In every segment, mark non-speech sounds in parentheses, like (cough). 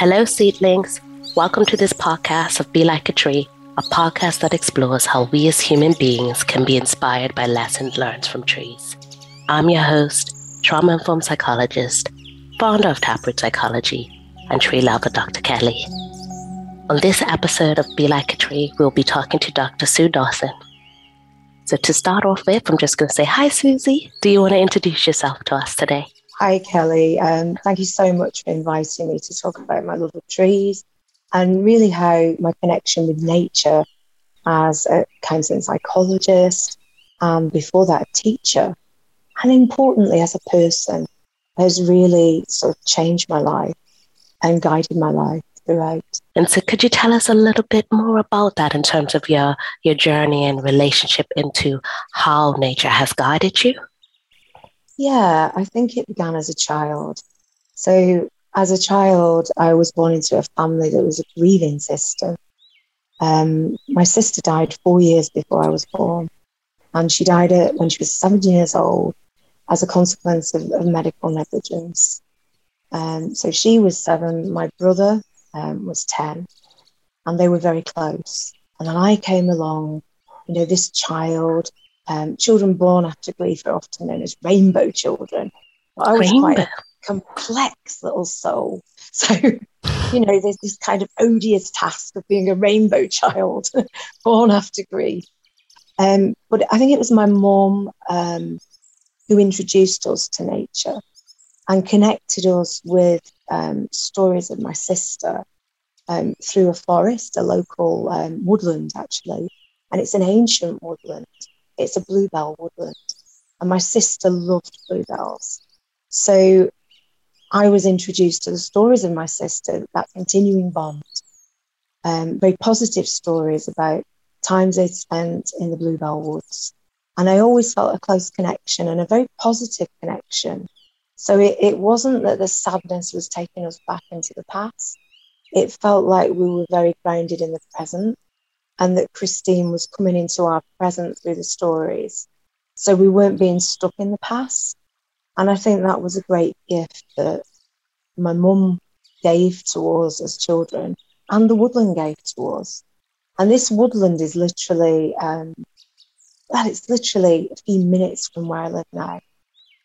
Hello, seedlings. Welcome to this podcast of Be Like a Tree, a podcast that explores how we as human beings can be inspired by lessons learned from trees. I'm your host, trauma informed psychologist, founder of Taproot Psychology, and tree lover Dr. Kelly. On this episode of Be Like a Tree, we'll be talking to Dr. Sue Dawson. So, to start off with, I'm just going to say hi, Susie. Do you want to introduce yourself to us today? Hi, Kelly. Um, thank you so much for inviting me to talk about my love of trees and really how my connection with nature as a counseling psychologist, and before that, a teacher, and importantly, as a person, has really sort of changed my life and guided my life throughout. And so, could you tell us a little bit more about that in terms of your your journey and relationship into how nature has guided you? Yeah, I think it began as a child. So, as a child, I was born into a family that was a grieving system. Um, my sister died four years before I was born, and she died when she was 17 years old as a consequence of, of medical negligence. Um, so she was seven, my brother um, was 10, and they were very close. And then I came along, you know, this child, um, children born after grief are often known as rainbow children. But I was Rainbow. quite a complex little soul. (laughs) So, you know, there's this kind of odious task of being a rainbow (laughs) child (laughs) born after grief. Um, but I think it was my mom um, who introduced us to nature and connected us with um, stories of my sister um, through a forest, a local um, woodland actually. And it's an ancient woodland, it's a bluebell woodland. And my sister loved bluebells. So I was introduced to the stories of my sister, that continuing bond, um, very positive stories about times they'd spent in the Bluebell Woods. And I always felt a close connection and a very positive connection. So it, it wasn't that the sadness was taking us back into the past. It felt like we were very grounded in the present and that Christine was coming into our present through the stories. So we weren't being stuck in the past. And I think that was a great gift that my mum gave to us as children and the woodland gave to us. And this woodland is literally, um, well, it's literally a few minutes from where I live now.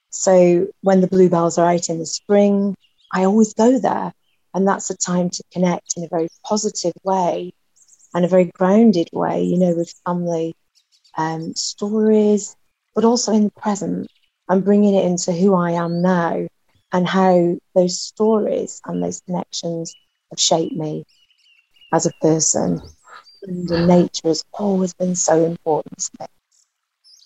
So when the bluebells are out in the spring, I always go there. And that's a time to connect in a very positive way and a very grounded way, you know, with family um, stories, but also in the present and bringing it into who I am now and how those stories and those connections have shaped me as a person. And nature has always been so important to me.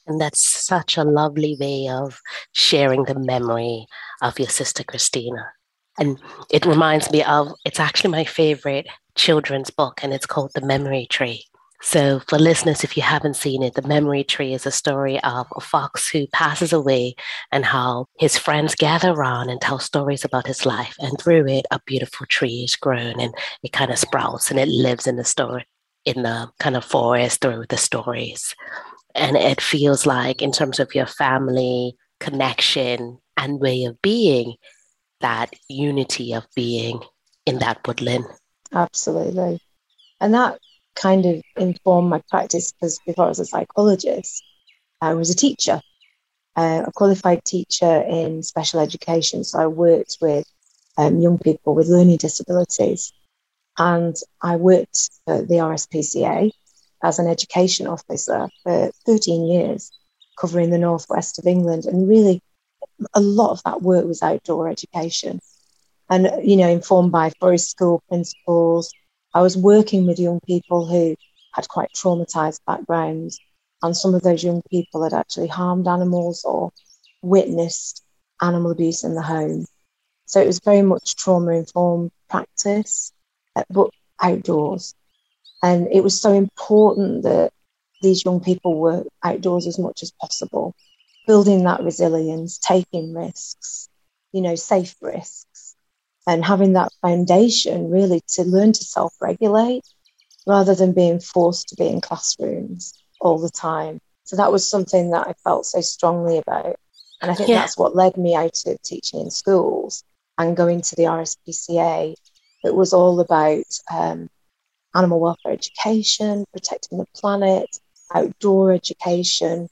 And that's such a lovely way of sharing the memory of your sister Christina. And it reminds me of it's actually my favorite children's book, and it's called The Memory Tree. So, for listeners, if you haven't seen it, The Memory Tree is a story of a fox who passes away and how his friends gather around and tell stories about his life. And through it, a beautiful tree is grown and it kind of sprouts and it lives in the story, in the kind of forest through the stories. And it feels like, in terms of your family connection and way of being, that unity of being in that woodland. Absolutely. And that kind of informed my practice because before I was a psychologist, I was a teacher, uh, a qualified teacher in special education. So I worked with um, young people with learning disabilities. And I worked at the RSPCA as an education officer for 13 years, covering the northwest of England. And really, a lot of that work was outdoor education and, you know, informed by forest school principles, I was working with young people who had quite traumatized backgrounds, and some of those young people had actually harmed animals or witnessed animal abuse in the home. So it was very much trauma informed practice, uh, but outdoors. And it was so important that these young people were outdoors as much as possible, building that resilience, taking risks, you know, safe risks and having that foundation really to learn to self regulate rather than being forced to be in classrooms all the time. So that was something that I felt so strongly about. And I think Yeah. that's what led me out of teaching in schools and going to the RSPCA. It was all about um, animal welfare education, protecting the planet, outdoor education.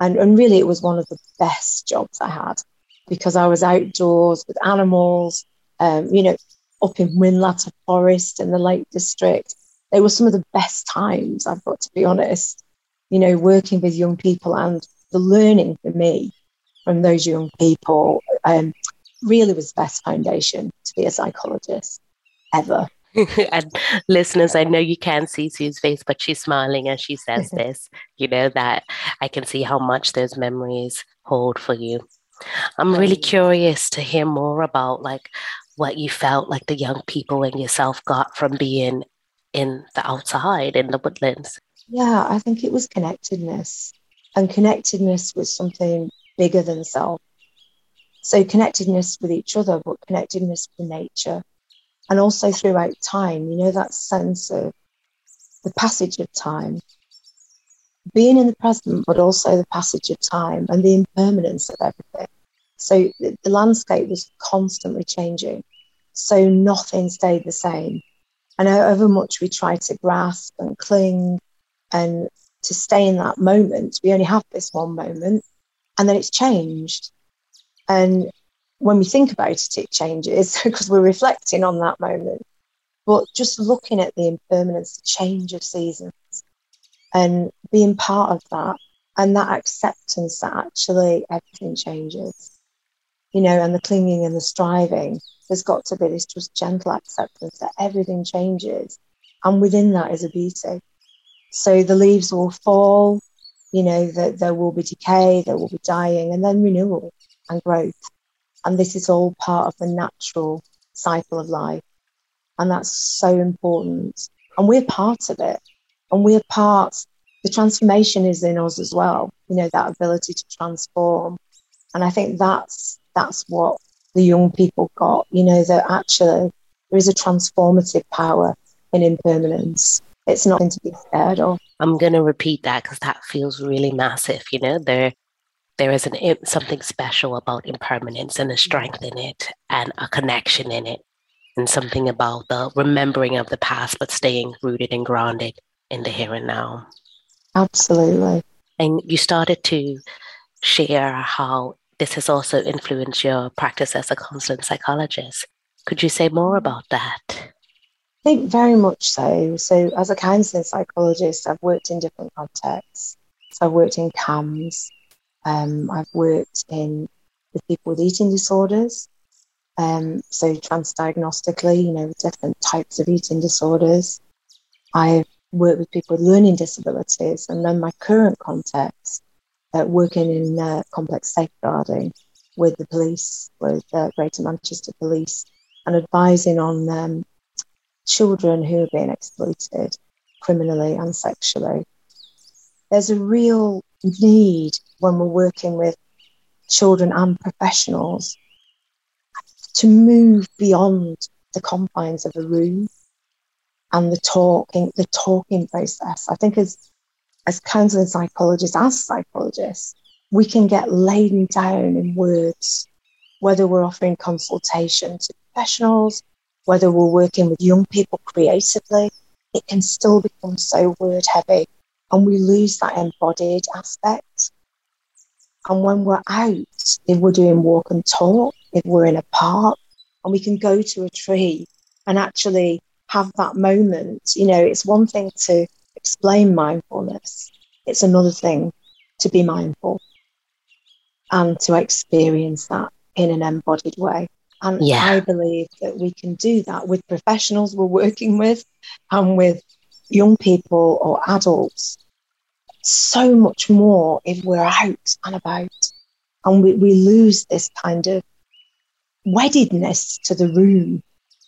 And, and really, it was one of the best jobs I had because I was outdoors with animals, um, you know, up in Whinlatter Forest in the Lake District. They were some of the best times, I've got to be honest, you know, working with young people and the learning for me from those young people um, really was the best foundation to be a psychologist ever. (laughs) and listeners, I know you can't see Sue's face, but she's smiling as she says (laughs) this. You know that I can see how much those memories hold for you. I'm really curious to hear more about like what you felt like the young people and yourself got from being in the outside in the woodlands. Yeah, I think it was connectedness. And connectedness was something bigger than self. So, connectedness with each other, but connectedness with nature. And also throughout time, you know, that sense of the passage of time, being in the present, but also the passage of time and the impermanence of everything. So, the, landscape was constantly changing. So, nothing stayed the same. And however much we try to grasp and cling and to stay in that moment, we only have this one moment and then it's changed. And when we think about it, it changes (laughs) because we're reflecting on that moment. But just looking at the impermanence, the change of seasons, and being part of that, and that acceptance that actually everything changes, you know, and the clinging and the striving, there's got to be this just gentle acceptance that everything changes. And within that is a beauty. So the leaves will fall, you know, that there will be decay, there will be dying, and then renewal and growth. And this is all part of the natural cycle of life. And that's so important. And we're part of it. And we're part, the transformation is in us as well, you know, that ability to transform. And I think that's that's what the young people got, you know, that actually there is a transformative power in impermanence. It's nothing to be scared of. I'm going to repeat that because that feels really massive. You know, there there is an something special about impermanence and a strength in it and a connection in it and something about the remembering of the past but staying rooted and grounded in the here and now. Absolutely. And you started to share how this has also influenced your practice as a counseling psychologist. Could you say more about that? I think very much so. So, as a counselling psychologist, I've worked in different contexts. So, I've worked in CAMHS, um, I've worked in with people with eating disorders. Um, so, transdiagnostically, you know, with different types of eating disorders. I've worked with people with learning disabilities. And then, my current context, uh, working in uh, complex safeguarding with the police, with uh, Greater Manchester Police, and advising on um, children who are being exploited criminally and sexually. There's a real need when we're working with children and professionals to move beyond the confines of a room and the talking, the talking process. I think as as counselling psychologists, as psychologists, we can get laden down in words, whether we're offering consultation to professionals, whether we're working with young people creatively, it can still become so word heavy and we lose that embodied aspect. And when we're out, if we're doing walk and talk, if we're in a park, and we can go to a tree and actually have that moment, you know, it's one thing to explain mindfulness, it's another thing to be mindful and to experience that in an embodied way. And Yeah. I believe that we can do that with professionals we're working with and with young people or adults so much more if we're out and about and we, we lose this kind of weddedness to the room,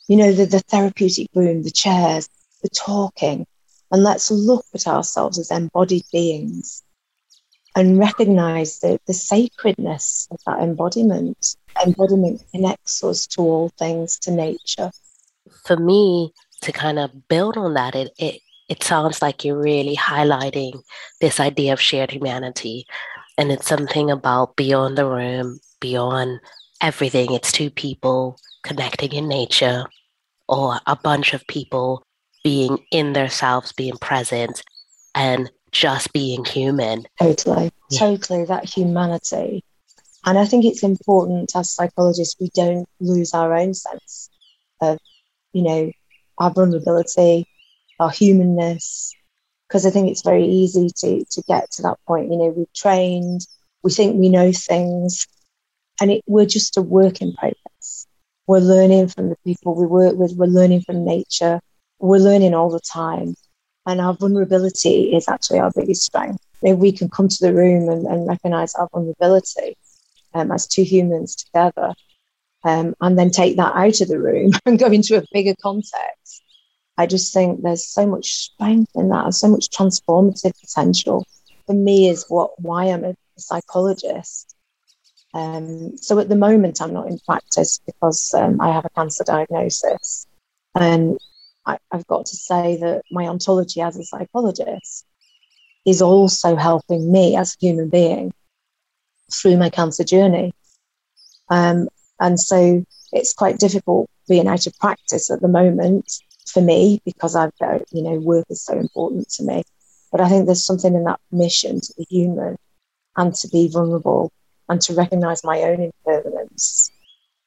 you know, the, the therapeutic room, the chairs, the talking. And let's look at ourselves as embodied beings and recognize the, the sacredness of that embodiment. Embodiment connects us to all things, to nature. For me, to kind of build on that, it, it it sounds like you're really highlighting this idea of shared humanity. And it's something about beyond the room, beyond everything. It's two people connecting in nature or a bunch of people being in themselves, being present, and just being human. Totally, yeah. totally. That humanity. And I think it's important as psychologists, we don't lose our own sense of, you know, our vulnerability, our humanness, because I think it's very easy to, to get to that point. You know, we've trained, we think we know things, and it, we're just a work in progress. We're learning from the people we work with, we're learning from nature, we're learning all the time. And our vulnerability is actually our biggest strength. If we can come to the room and, and recognize our vulnerability um, as two humans together, um, and then take that out of the room (laughs) and go into a bigger context, I just think there's so much strength in that and so much transformative potential. For me, is what why I'm a psychologist. Um, so at the moment, I'm not in practice because um, I have a cancer diagnosis, and I, I've got to say that my ontology as a psychologist is also helping me as a human being through my cancer journey. Um, and so it's quite difficult being out of practice at the moment for me because I've got, you know, work is so important to me. But I think there's something in that mission to be human and to be vulnerable and to recognize my own impermanence.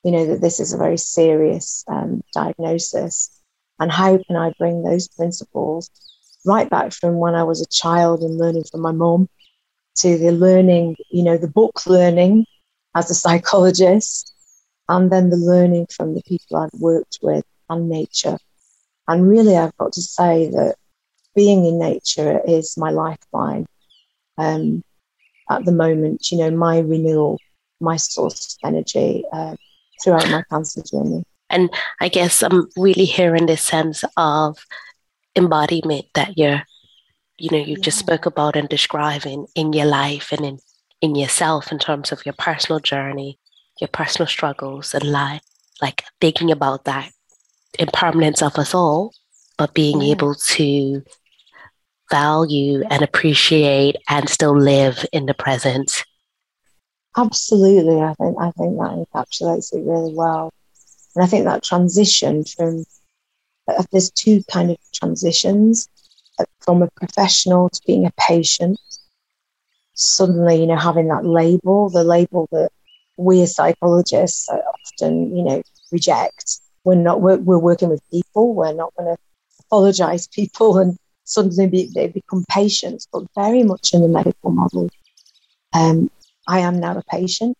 You know, that this is a very serious um, diagnosis and how can I bring those principles right back from when I was a child and learning from my mom to the learning, you know, the book learning as a (laughs) psychologist, and then the learning from the people I've worked with and nature. And really, I've got to say that being in nature is my lifeline. Um, at the moment, you know, my renewal, my source of energy uh, throughout my cancer journey. And I guess I'm really hearing this sense of embodiment that you're, you know, you yeah. just spoke about and describing in your life and in, in yourself in terms of your personal journey, your personal struggles and life, like thinking about that impermanence of us all, but being yeah. able to value and appreciate and still live in the present. Absolutely. I think I think that encapsulates it really well. And I think that transition from uh, there's two kind of transitions uh, from a professional to being a patient. Suddenly, you know, having that label, the label that we as psychologists often, you know, reject. We're not, we're, we're working with people. We're not going to apologize (laughs) people and suddenly be, they become patients, but very much in the medical model. Um, I am now a patient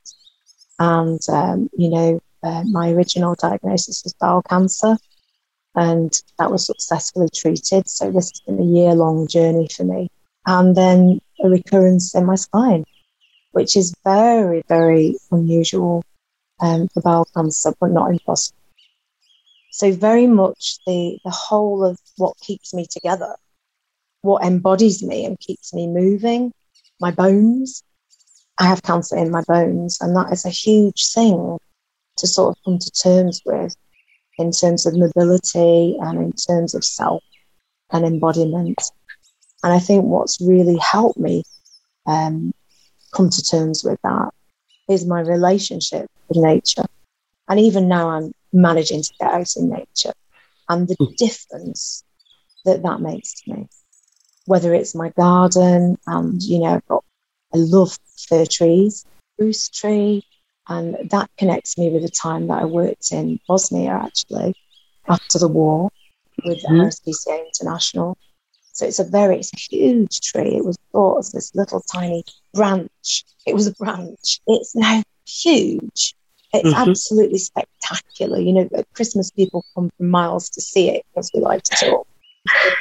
and, um, you know, uh, my original diagnosis was bowel cancer, and that was successfully treated. So this has been a year long journey for me. And then a recurrence in my spine, which is very, very unusual um, for bowel cancer, but not impossible. So very much the, the whole of what keeps me together, what embodies me and keeps me moving, my bones. I have cancer in my bones, and that is a huge thing to sort of come to terms with in terms of mobility and in terms of self and embodiment. And I think what's really helped me um, come to terms with that is my relationship with nature. And even now, I'm managing to get out in nature and the hmm. difference that that makes to me. Whether it's my garden, and you know, I've got, I love fir trees, spruce tree, and that connects me with the time that I worked in Bosnia actually after the war with mm-hmm. RSPCA International. So it's a very, it's a huge tree. It was thought as this little tiny branch. It was a branch. It's now huge. It's mm-hmm. absolutely spectacular. You know, at Christmas people come from miles to see it because we like to talk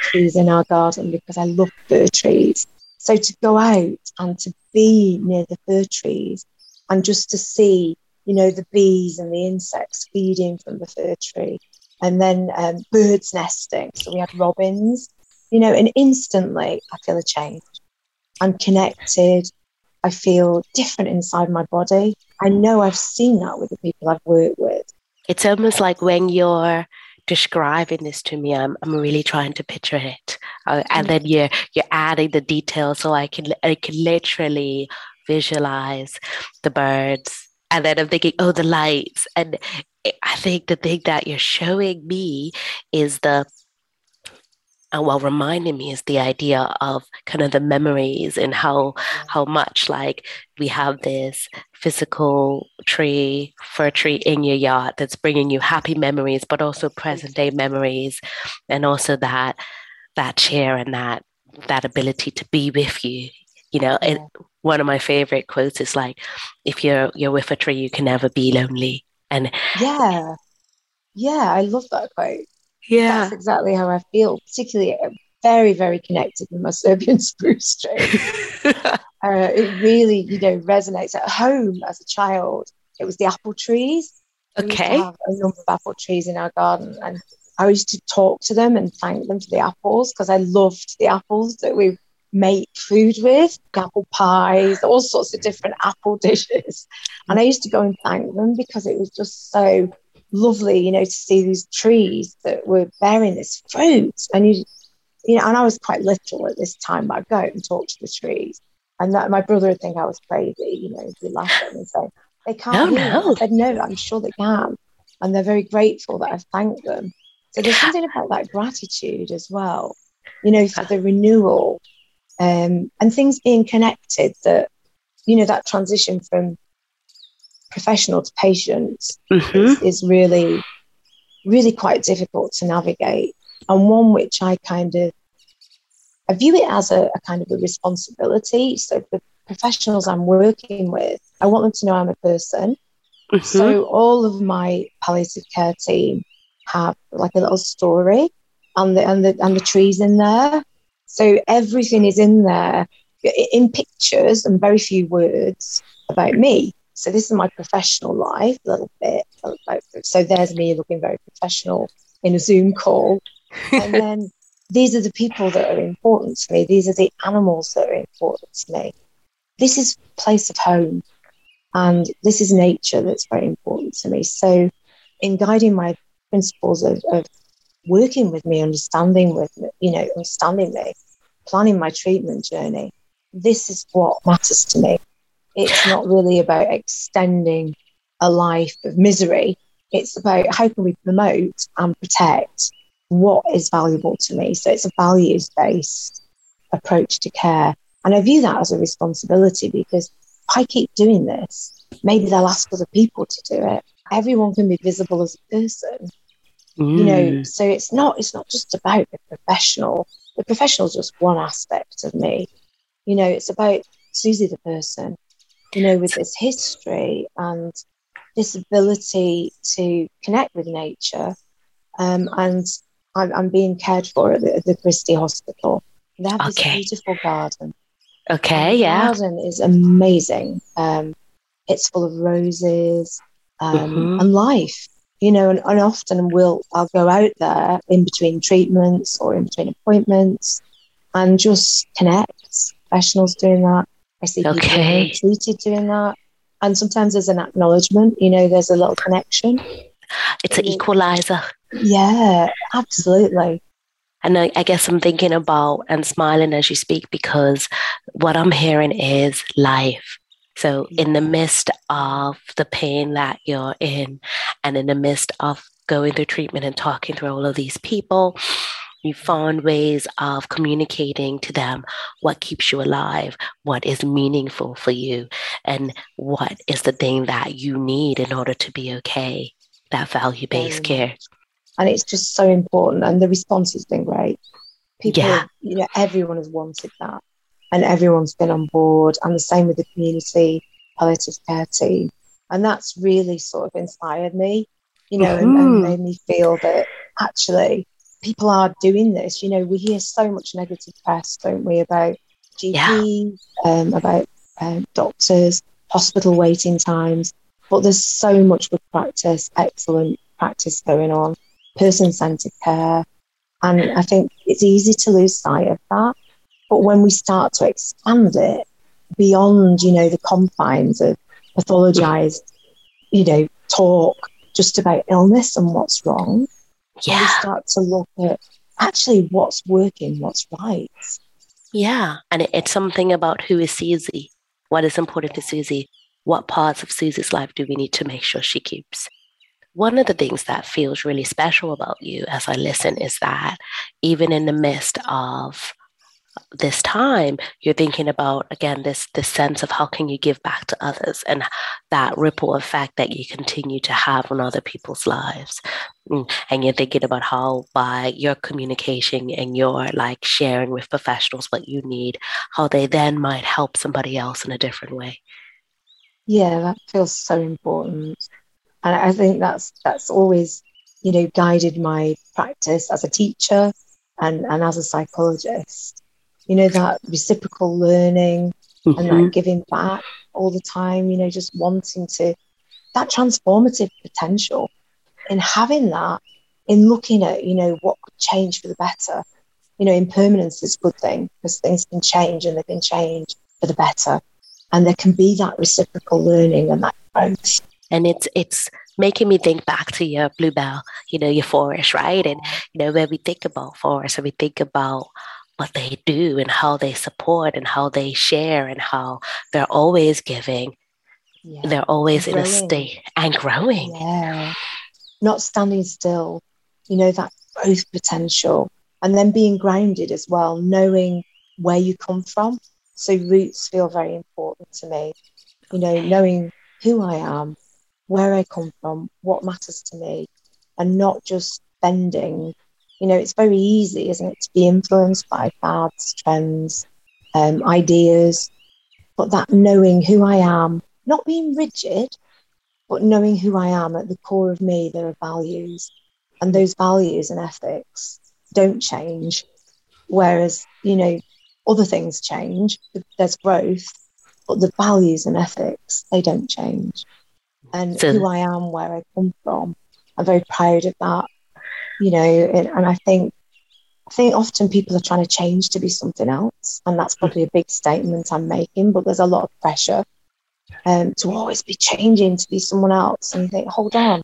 trees in our garden because I love fir trees. So to go out and to be near the fir trees and just to see, you know, the bees and the insects feeding from the fir tree, and then um, birds nesting. So we had robins, you know, and instantly I feel a change. I'm connected. I feel different inside my body. I know I've seen that with the people I've worked with. It's almost like when you're describing this to me, I'm, I'm really trying to picture it. uh, and then you're you're adding the details so I can I can literally visualize the birds and then I'm thinking oh the lights. And I think the thing that you're showing me is the uh, and while reminding me is the idea of kind of the memories and how mm. how much like we have this physical tree fir tree in your yard that's bringing you happy memories but also present day memories and also that that chair and that that ability to be with you you know it, one of my favorite quotes is like if you're you're with a tree you can never be lonely and yeah yeah i love that quote yeah. That's exactly how I feel, particularly uh, very, very connected with my Serbian (laughs) spruce tree. (laughs) uh, it really, you know, resonates at home as a child. It was the apple trees. Okay. a number of apple trees in our garden, and I used to talk to them and thank them for the apples because I loved the apples that we make food with, apple pies, all sorts of different apple (laughs) dishes. And I used to go and thank them because it was just so lovely, you know, to see these trees that were bearing this fruit. And you, you know, and I was quite little at this time, but I'd go out and talk to the trees. And that my brother would think I was crazy, you know, he'd laugh at me and say, they can't. Oh, no, no. I said, no, I'm sure they can. And they're very grateful that I've thanked them. So there's something about that gratitude as well, you know, for the renewal um, and things being connected that, you know, that transition from professional to patient mm-hmm. is, is really, really quite difficult to navigate, and one which I kind of I view it as a, a kind of a responsibility. So the professionals I'm working with, I want them to know I'm a person. Mm-hmm. So all of my palliative care team have like a little story and the and the and the trees in there. So everything is in there in pictures and very few words about me. So this is my professional life, a little bit. So there's me looking very professional in a Zoom call. And (laughs) then these are the people that are important to me. These are the animals that are important to me. This is place of home. And this is nature that's very important to me. So in guiding my principles of, of working with me, understanding with me, you know, understanding me, planning my treatment journey, this is what matters to me. It's not really about extending a life of misery. It's about how can we promote and protect what is valuable to me. So it's a values based approach to care. And I view that as a responsibility because if I keep doing this, maybe they'll ask other people to do it. Everyone can be visible as a person. Mm. You know, so it's not it's not just about the professional. The professional is just one aspect of me. You know, it's about Susie the person you know, with this history and this ability to connect with nature. Um, and I'm, I'm, being cared for at the, the Christie Hospital. They have this beautiful garden. Okay, And the yeah. garden is amazing. Um, it's full of roses um, Mhm. and life. You know, and, and often we'll I'll go out there in between treatments or in between appointments and just connect. Professionals doing that. I see people being treated doing that. And sometimes there's an acknowledgement, you know, there's a little connection. It's an equalizer. Yeah, absolutely. And I, I guess I'm thinking about and smiling as you speak because what I'm hearing is life. So, in the midst of the pain that you're in, and in the midst of going through treatment and talking to all of these people, you found ways of communicating to them what keeps you alive, what is meaningful for you, and what is the thing that you need in order to be okay. That value based Very care. And it's just so important. And the response has been great. People, Yeah. you know, everyone has wanted that. And everyone's been on board. And the same with the community palliative care team. And that's really sort of inspired me, you know, and, and Mhm. made me feel that actually people are doing this. You know, we hear so much negative press, don't we, about GPs, um, about um, doctors, hospital waiting times. But there's so much good practice, excellent practice going on, person centered care. And I think it's easy to lose sight of that. But when we start to expand it beyond, you know, the confines of pathologized, you know, talk just about illness and what's wrong, when we Yeah. start to look at actually what's working, what's right. Yeah. And it's something about who is Susie, what is important to Susie, what parts of Susie's life do we need to make sure she keeps. One of the things that feels really special about you as I listen is that even in the midst of this time you're thinking about again this this sense of how can you give back to others and that ripple effect that you continue to have on other people's lives. Mm, and you're thinking about how by your communication and your like sharing with professionals what you need how they then might help somebody else in a different way. Yeah that feels so important. And i think that's that's always you know guided my practice as a teacher and and as a psychologist you know, that reciprocal learning mm-hmm. and that giving back all the time, you know, just wanting to, that transformative potential in having that, in looking at, you know, what could change for the better. You know, impermanence is a good thing because things can change and they can change for the better. And there can be that reciprocal learning and that growth. And it's, it's, making me think back to your bluebell, you know, your forest, right? And you know, when we think about forest, and we think about what they do and how they support and how they share and how they're always giving. Yeah. They're always in a state and growing. Yeah. Not standing still, you know, that growth potential. And then being grounded as well, knowing where you come from. So roots feel very important to me. You know, knowing who I am, where I come from, what matters to me, and not just bending you know, it's very easy, isn't it, to be influenced by fads, trends, um, ideas, but that knowing who I am, not being rigid, but knowing who I am at the core of me, there are values, and those values and ethics don't change. Whereas, you know, other things change, there's growth, but the values and ethics, they don't change. And so, who I am, where I come from, I'm very proud of that you know, and, and I think I think often people are trying to change to be something else, and that's probably a big statement I'm making. But there's a lot of pressure um, to always be changing to be someone else, and you think, hold on,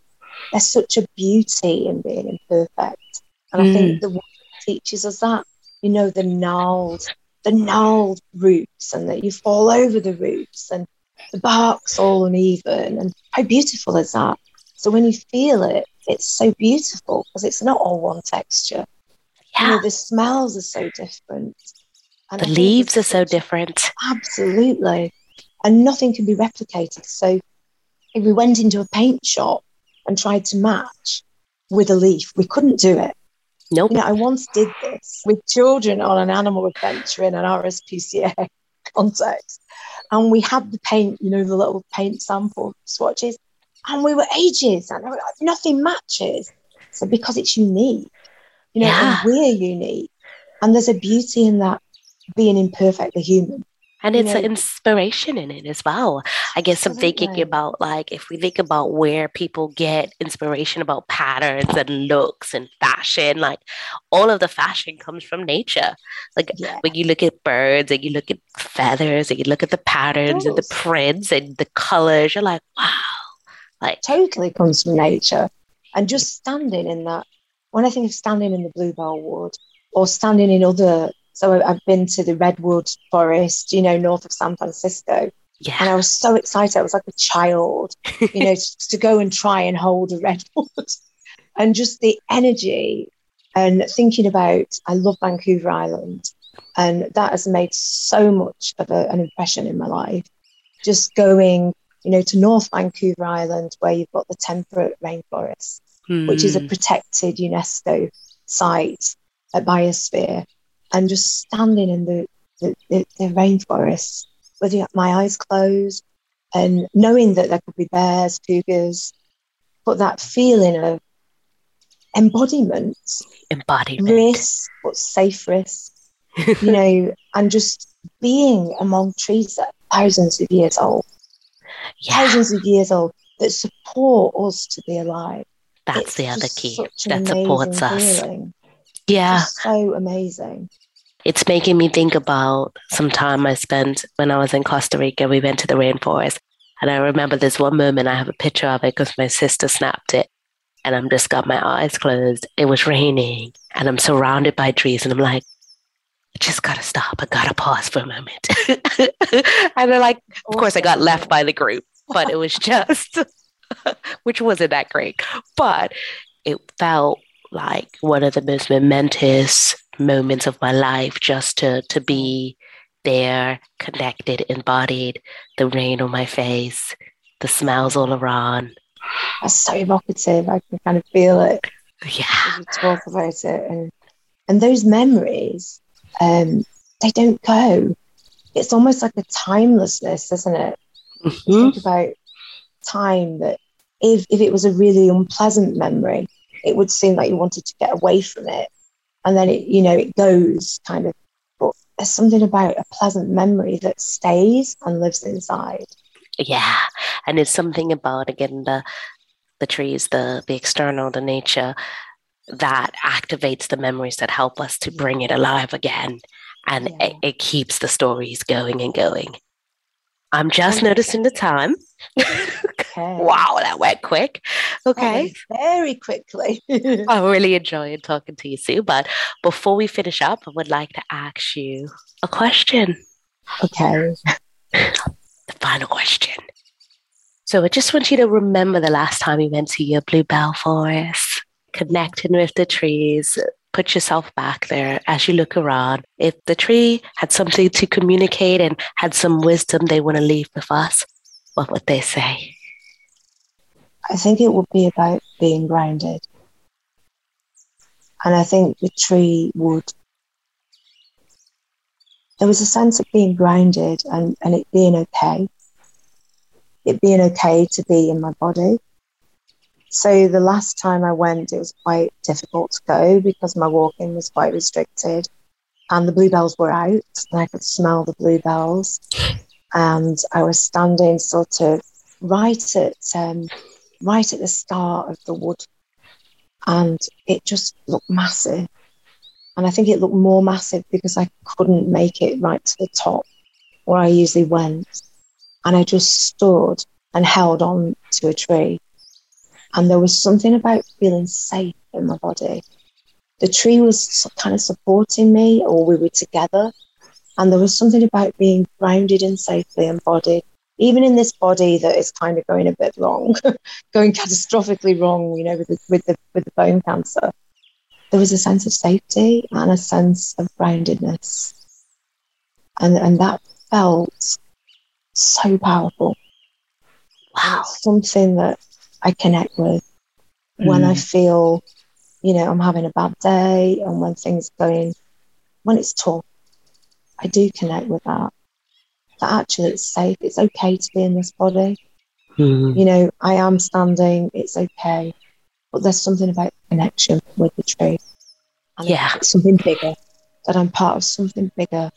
there's such a beauty in being imperfect, and mm. I think mm. the work teaches us that. You know, the gnarled, the gnarled roots, and that you fall over the roots, and the bark's all uneven, and how beautiful is that? So when you feel it, it's so beautiful because it's not all one texture. Yeah. You know, the smells are so different. And the leaves are so different. Absolutely. And nothing can be replicated. So if we went into a paint shop and tried to match with a leaf, we couldn't do it. Nope. You know, I once did this with children on an animal adventure in an RSPCA (laughs) context. And we had the paint, you know, the little paint sample swatches and we were ages and nothing matches. So because it's unique, you know, yeah. and we're unique, and there's a beauty in that being imperfectly human. And it's an inspiration in it as well. I guess I'm thinking about like if we think about where people get inspiration about patterns and looks and fashion, like all of the fashion comes from nature. Like yeah. when you look at birds and you look at feathers and you look at the patterns and the prints and the colors, you're like, wow, like totally comes from nature. And just standing in that, when I think of standing in the Bluebell Wood or standing in other, so I've been to the Redwood Forest, you know, north of San Francisco. Yeah. And I was so excited. I was like a child, you know, to, (laughs) to go and try and hold a redwood. (laughs) and just the energy and thinking about, I love Vancouver Island. And that has made so much of a, an impression in my life. Just going you know, to North Vancouver Island, where you've got the temperate rainforest, mm. which is a hmm. protected UNESCO site, a biosphere, and just standing in the, the, the, the rainforest with my eyes closed and knowing that there could be bears, cougars, but that feeling of embodiment, embodiment, risk, but safe risk, you (laughs) know, and just being among trees that are thousands of years old yeah. thousands of years old that support us to be alive. That's it's the other key that supports us. Feeling. Yeah. so amazing. It's making me think about some time I spent when I was in Costa Rica. We went to the rainforest. And I remember there's one moment I have a picture of it because my sister snapped it. and I'm just got my eyes closed. It was raining and I'm surrounded by trees and I'm like, just gotta stop. I gotta pause for a moment. (laughs) and then like, of course I got left by the group, but it was just (laughs) which wasn't that great. But it felt like one of the most momentous moments of my life just to to be there, connected, embodied, the rain on my face, the smells all around. That's so evocative. I can kind of feel it. Yeah. you talk about it. And and those memories, um, they don't go. It's almost like a timelessness, isn't it? Mm-hmm. Think about time that if if it was a really unpleasant memory, it would seem like you wanted to get away from it. And then it, you know, it goes kind of but there's something about a pleasant memory that stays and lives inside. Yeah. And it's something about again the the trees, the the external, the nature that activates the memories that help us to bring it alive again. And Yeah. it, it keeps the stories going and going. I'm just Okay. noticing the time. Okay. (laughs) wow, that went quick. Okay. went Very quickly. I (laughs) really enjoyed talking to you, Sue. But before we finish up, I would like to ask you a question. okay. The final question. So I just want you to remember the last time you went to your bluebell forest, connecting with the trees. Put yourself back there as you look around. If the tree had something to communicate and had some wisdom they want to leave with us, what would they say? I think it would be about being grounded. And I think the tree would, there was a sense of being grounded and, and it being okay. It being okay to be in my body. So the last time I went, it was quite difficult to go because my walking was quite restricted and the bluebells were out and I could smell the bluebells. And I was standing sort of right at um, right at the start of the wood, and it just looked massive. And I think it looked more massive because I couldn't make it right to the top where I usually went. And I just stood and held on to a tree. And there was something about feeling safe in my body. The tree was kind of supporting me, or we were together. And there was something about being grounded and safely embodied, even in this body that is kind of going a bit wrong, (laughs) going catastrophically wrong, you know, with the, with the, with the bone cancer. There was a sense of safety and a sense of groundedness. And, and that felt so powerful. Wow. something that I connect with when I feel, you know, I'm having a bad day and when things are going, when it's tough, I do connect with that. That actually it's safe, it's okay to be in this body. Mm. You know, I am standing, it's okay. But there's something about connection with the tree. And Yeah. Something bigger, that I'm part of something bigger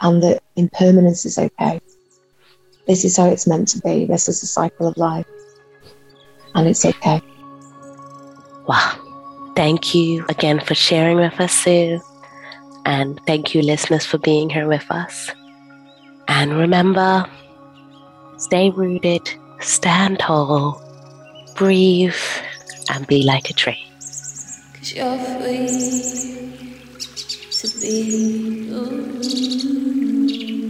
and that impermanence is okay. This is how it's meant to be. This is the cycle of life. And it's okay. Wow. Thank you again for sharing with us, Sue. And thank you, listeners, for being here with us. And remember, stay rooted, stand tall, breathe, and be like a tree. Cause you're free to be. Ooh.